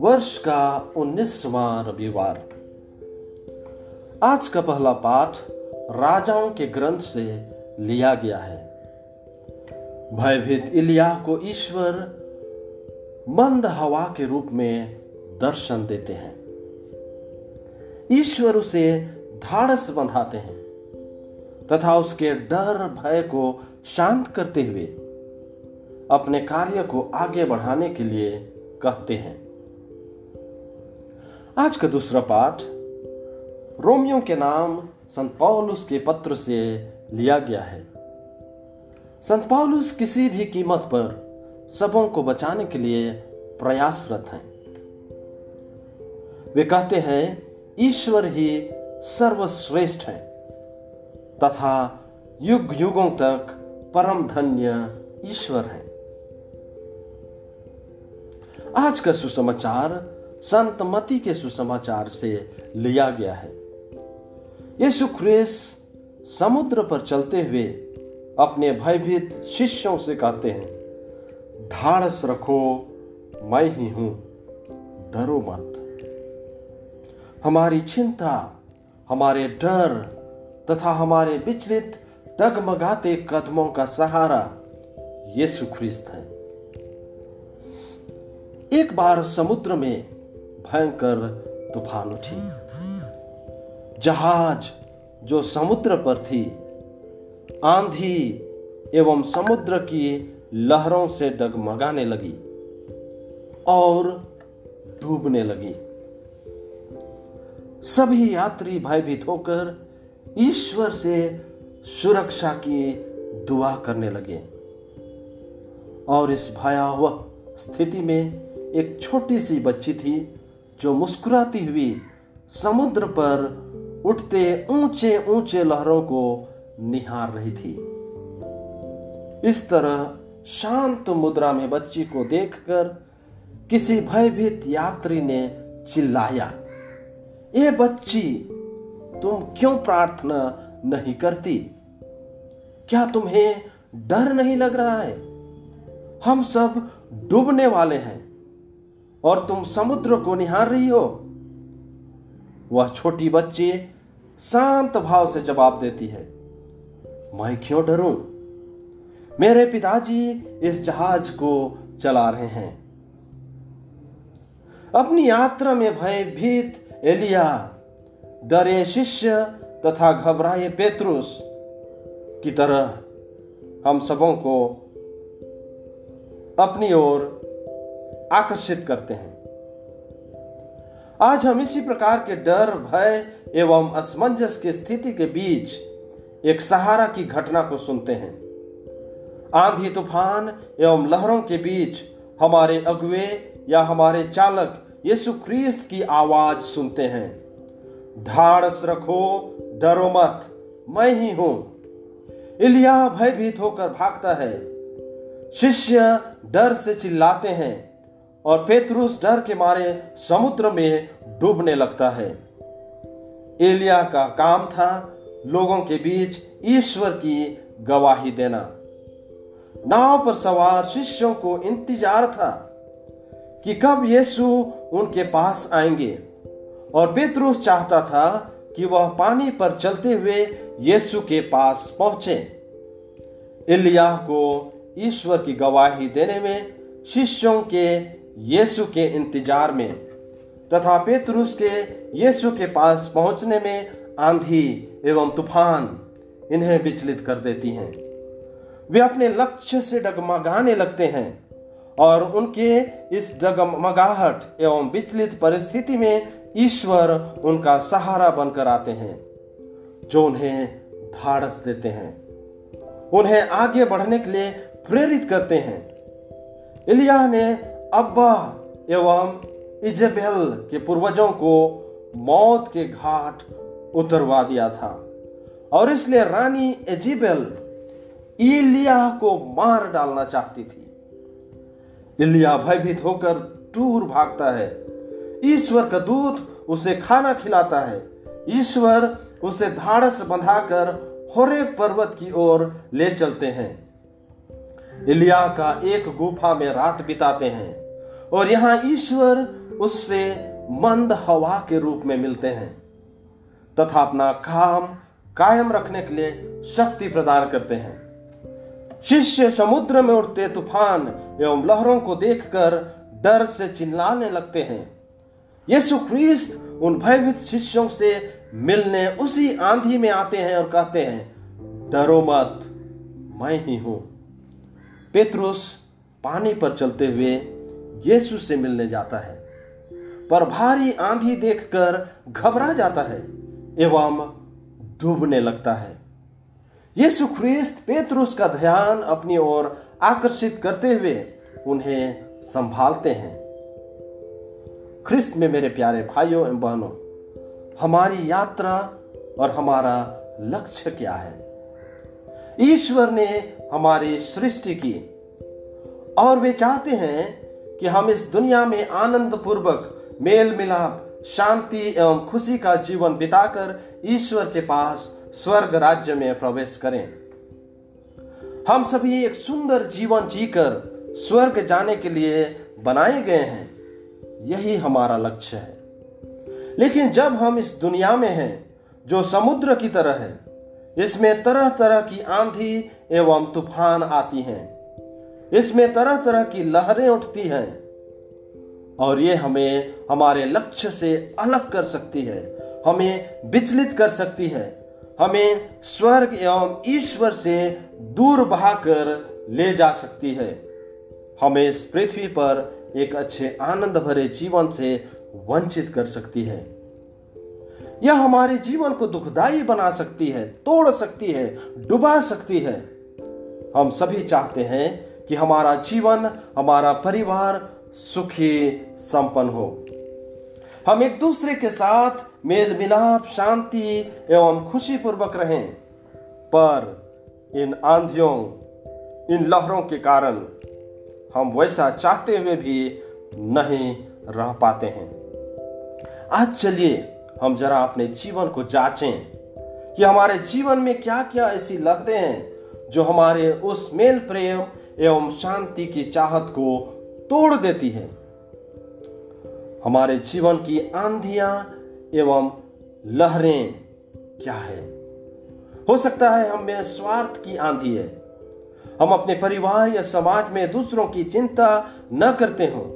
वर्ष का उन्नीसवा रविवार। आज का पहला पाठ राजाओं के ग्रंथ से लिया गया है। भयभीत इलिया को ईश्वर मंद हवा के रूप में दर्शन देते हैं। ईश्वर उसे धाड़स बंधाते हैं तथा उसके डर भय को शांत करते हुए अपने कार्य को आगे बढ़ाने के लिए कहते हैं। आज का दूसरा पाठ रोमियो के नाम संत पौलुस के पत्र से लिया गया है। संत पौलुस किसी भी कीमत पर सबों को बचाने के लिए प्रयासरत हैं। वे कहते हैं, ईश्वर ही सर्वश्रेष्ठ है, तथा युग युगों तक परम धन्य ईश्वर है। आज का सुसमाचार संत मती के सुसमाचार से लिया गया है। यीशु ख्रिस्त समुद्र पर चलते हुए अपने भयभीत शिष्यों से कहते हैं धाड़स रखो, मैं ही हूँ, डरो मत। हमारी चिंता, हमारे डर तथा हमारे विचलित डगमगाते कदमों का सहारा यीशु ख्रिस्त है। एक बार समुद्र में भयंकर तूफ़ान उठी। जहाज़ जो समुद्र पर थी, आंधी एवं समुद्र की लहरों से डगमगाने लगी और डूबने लगी। सभी यात्री भयभीत होकर ईश्वर से सुरक्षा की दुआ करने लगे। और इस भयावह स्थिति में एक छोटी सी बच्ची थी, जो मुस्कुराती हुई समुद्र पर उठते ऊँचे ऊँचे लहरों को निहार रही थी। इस तरह शांत मुद्रा में बच्ची को देखकर किसी भयभीत यात्री ने चिल्लाया, ए बच्ची, तुम क्यों प्रार्थना नहीं करती? क्या तुम्हें डर नहीं लग रहा है? हम सब डूबने वाले हैं और तुम समुद्र को निहार रही हो। वह छोटी बच्ची शांत भाव से जवाब देती है, मैं क्यों डरूं? मेरे पिताजी इस जहाज़ को चला रहे हैं। अपनी यात्रा में भयभीत एलिया, डरे शिष्य तथा घबराए पेत्रुस की तरह हम सबों को अपनी ओर आकर्षित करते हैं। आज हम इसी प्रकार के डर, भय एवं असमंजस की स्थिति के बीच एक सहारा की घटना को सुनते हैं। आंधी तूफ़ान एवं लहरों के बीच हमारे अगुए या हमारे चालक यीशु ख्रीस्त की आवाज़ सुनते हैं। धाड़स रखो, डरो मत, मैं ही हूँ। इलिया भयभीत होकर भागता है। शिष्य डर से चिल्लाते हैं और पेतरुस डर के मारे समुद्र में डूबने लगता है। एलिया का काम था लोगों के बीच ईश्वर की गवाही देना। नाव पर सवार शिष्यों को इंतज़ार था कि कब यीशु उनके पास आएँगे और पेतरुस चाहता था कि वह पानी पर चलते हुए यीशु के पास पहुँचे। इलिया को ईश्वर की गवाही देने में शिष्यों के यीशु के इंतज़ार में तथा पेतरुस के यीशु के पास पहुँचने में आंधी एवं तूफ़ान इन्हें विचलित कर देती हैं। वे अपने लक्ष्य से डगमगाने लगते हैं और उनके इस डगमगाहट एवं विचलित परिस्थिति में ईश्वर उनका सहारा बनकर आते हैं, जो उन्हें धाड़स देते हैं। उन्हें आगे बढ़ने के लिए प्रेरित करते हैं। इलिया ने अब्बा एवं इजेबेल के पूर्वजों को मौत के घाट उतरवा दिया था, और इसलिए रानी एजिबेल इलिया को मार डालना चाहती थी। इलिया भयभीत होकर दूर भागता है। ईश्वर का दूत उसे खाना खिलाता है। ईश्वर उसे धाड़स बंधाकर होरे पर्वत की ओर ले चलते हैं। इलिया का एक गुफा में रात बिताते हैं और यहाँ ईश्वर उससे मंद हवा के रूप में मिलते हैं तथा अपना काम कायम रखने के लिए शक्ति प्रदान करते हैं। शिष्य समुद्र में उठते तूफ़ान एवं लहरों को देखकर डर से चिल्लाने लगते हैं। यीशु ख्रीस्त उन भयभीत शिष्यों से मिलने उसी आंधी में आते हैं और कहते हैं, डरो मत, मैं ही हूँ। पेत्रुस पानी पर चलते हुए यीशु से मिलने जाता है, पर भारी आंधी देखकर घबरा जाता है एवं डूबने लगता है। यीशु ख्रीस्त पेतरुस का ध्यान अपनी ओर आकर्षित करते हुए उन्हें संभालते हैं। ख्रिस्त में मेरे प्यारे भाइयों एवं बहनों, हमारी यात्रा और हमारा लक्ष्य क्या है? ईश्वर ने हमारी सृष्टि की, और वे चाहते हैं कि हम इस दुनिया में आनंद पूर्वक मेल मिलाप शांति एवं खुशी का जीवन बिताकर ईश्वर के पास स्वर्ग राज्य में प्रवेश करें। हम सभी एक सुंदर जीवन जीकर स्वर्ग जाने के लिए बनाए गए हैं। यही हमारा लक्ष्य है। लेकिन जब हम इस दुनिया में हैं, जो समुद्र की तरह है, इसमें तरह तरह की आंधी एवं तूफ़ान आती हैं, इसमें तरह तरह की लहरें उठती हैं, और ये हमें हमारे लक्ष्य से अलग कर सकती है, हमें विचलित कर सकती है, हमें स्वर्ग एवं ईश्वर से दूर बहाकर ले जा सकती है। हमें इस पृथ्वी पर एक अच्छे आनंद भरे जीवन से वंचित कर सकती है। यह हमारे जीवन को दुखदायी बना सकती है, तोड़ सकती है, डुबा सकती है। हम सभी चाहते हैं कि हमारा जीवन, हमारा परिवार सुखी, संपन्न हो। हम एक दूसरे के साथ मेल मिलाप, शांति एवं खुशी पूर्वक रहें। पर इन आंधियों, इन लहरों के कारण हम वैसा चाहते हुए भी नहीं रह पाते हैं। आज चलिए हम जरा अपने जीवन को जांचें कि हमारे जीवन में क्या क्या ऐसी लहरें हैं जो हमारे उस मेल प्रेम एवं शांति की चाहत को तोड़ देती है। हमारे जीवन की आंधियाँ एवं लहरें क्या है? हो सकता है हम स्वार्थ की आंधी है। हम अपने परिवार या समाज में दूसरों की चिंता न करते हो।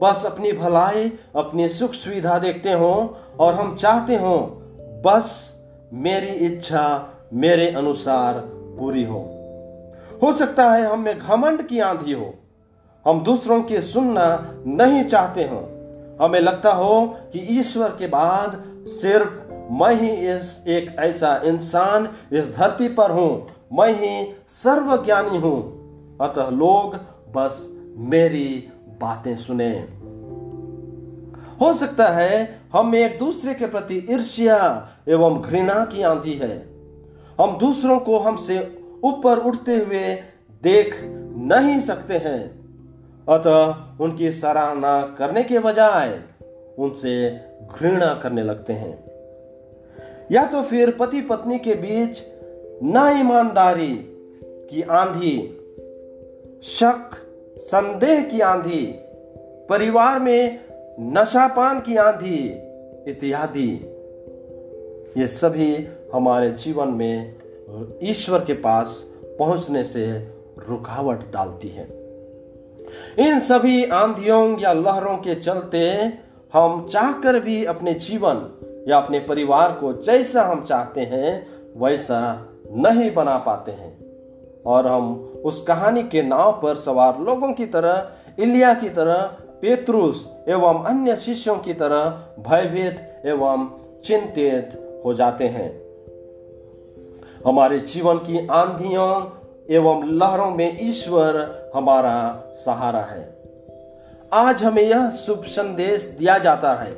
बस अपनी भलाई, अपनी सुख सुविधा देखते हो और हम चाहते हो, बस मेरी इच्छा मेरे अनुसार पूरी हो। हो सकता है हम में घमंड की आंधी हो। हम दूसरों की सुनना नहीं चाहते हो। हमें लगता हो कि ईश्वर के बाद सिर्फ़ मैं ही इस, एक ऐसा इंसान इस धरती पर हूँ। मैं ही सर्वज्ञानी हूँ। अतः लोग बस मेरी बातें सुने। हो सकता है हम एक दूसरे के प्रति ईर्ष्या एवं घृणा की आंधी है। हम दूसरों को हमसे ऊपर उठते हुए देख नहीं सकते हैं। अतः उनकी सराहना करने के बजाय उनसे घृणा करने लगते हैं। या तो फिर पति पत्नी के बीच ना ईमानदारी की आंधी, शक, संदेह की आंधी, परिवार में नशापान की आंधी, इत्यादि। ये सभी हमारे जीवन में ईश्वर के पास पहुँचने से रुकावट डालती है। इन सभी आंधियों या लहरों के चलते हम चाहकर भी अपने जीवन या अपने परिवार को जैसा हम चाहते हैं, वैसा नहीं बना पाते हैं। और हम उस कहानी के नाव पर सवार लोगों की तरह, इलिया की तरह, पेत्रुस एवं अन्य शिष्यों की तरह भयभीत एवं चिंतित हो जाते हैं। हमारे जीवन की आंधियों एवं लहरों में ईश्वर हमारा सहारा है। आज हमें यह शुभ संदेश दिया जाता है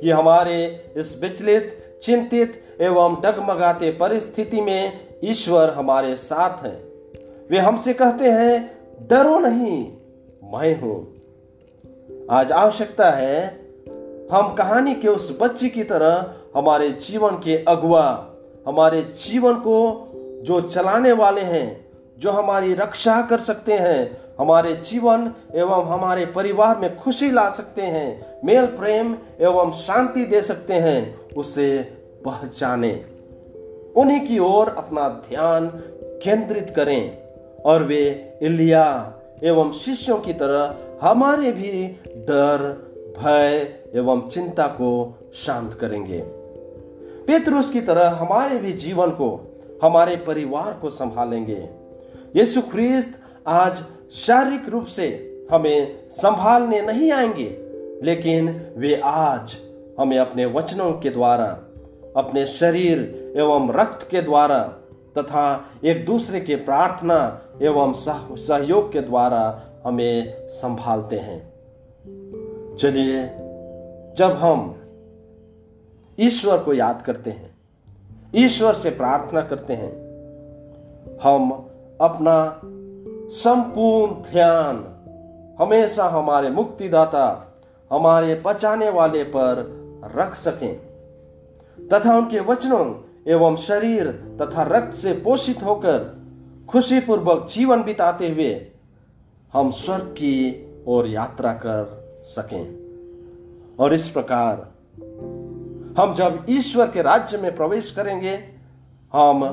कि हमारे इस विचलित, चिंतित एवं डगमगाते परिस्थिति में ईश्वर हमारे साथ है। वे हमसे कहते हैं, डरो नहीं, मैं हूँ। आज आवश्यकता है, हम कहानी के उस बच्चे की तरह हमारे जीवन के अगुआ हमारे जीवन को जो चलाने वाले हैं, जो हमारी रक्षा कर सकते हैं, हमारे जीवन एवं हमारे परिवार में खुशी ला सकते हैं, मेल प्रेम एवं शांति दे सकते हैं, उसे पहचाने। उन्हीं की ओर अपना ध्यान केंद्रित करें और वे इलिया एवं शिष्यों की तरह हमारे भी डर, भय एवं चिंता को शांत करेंगे। पेतरुस की तरह हमारे भी जीवन को, हमारे परिवार को संभालेंगे। यीशु ख्रिस्त आज शारीरिक रूप से हमें संभालने नहीं आएँगे, लेकिन वे आज हमें अपने वचनों के द्वारा अपने शरीर एवं रक्त के द्वारा तथा एक दूसरे के प्रार्थना एवं सहयोग के द्वारा हमें संभालते हैं। चलिए, जब हम ईश्वर को याद करते हैं, ईश्वर से प्रार्थना करते हैं, हम अपना संपूर्ण ध्यान हमेशा हमारे मुक्तिदाता, हमारे बचाने वाले पर रख सकें। तथा उनके वचनों एवं शरीर तथा रक्त से पोषित होकर खुशी पूर्वक जीवन बिताते हुए हम स्वर्ग की ओर यात्रा कर सकें। और इस प्रकार हम जब ईश्वर के राज्य में प्रवेश करेंगे, हम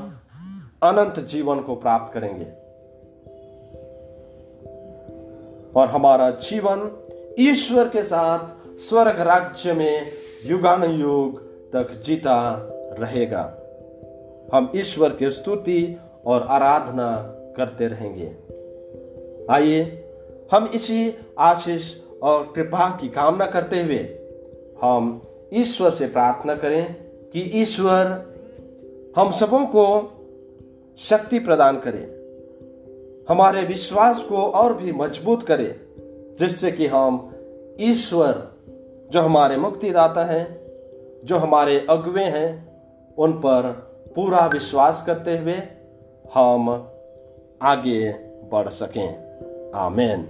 अनंत जीवन को प्राप्त करेंगे। और हमारा जीवन ईश्वर के साथ स्वर्ग राज्य में युगान युग तक जीता रहेगा। हम ईश्वर की स्तुति और आराधना करते रहेंगे। आइए, हम इसी आशीष और कृपा की कामना करते हुए हम ईश्वर से प्रार्थना करें कि ईश्वर हम सबों को शक्ति प्रदान करे, हमारे विश्वास को और भी मज़बूत करे, जिससे कि हम ईश्वर, जो हमारे मुक्तिदाता हैं जो हमारे अगुवे हैं, उन पर पूरा विश्वास करते हुए हम आगे बढ़ सकें। आमेन।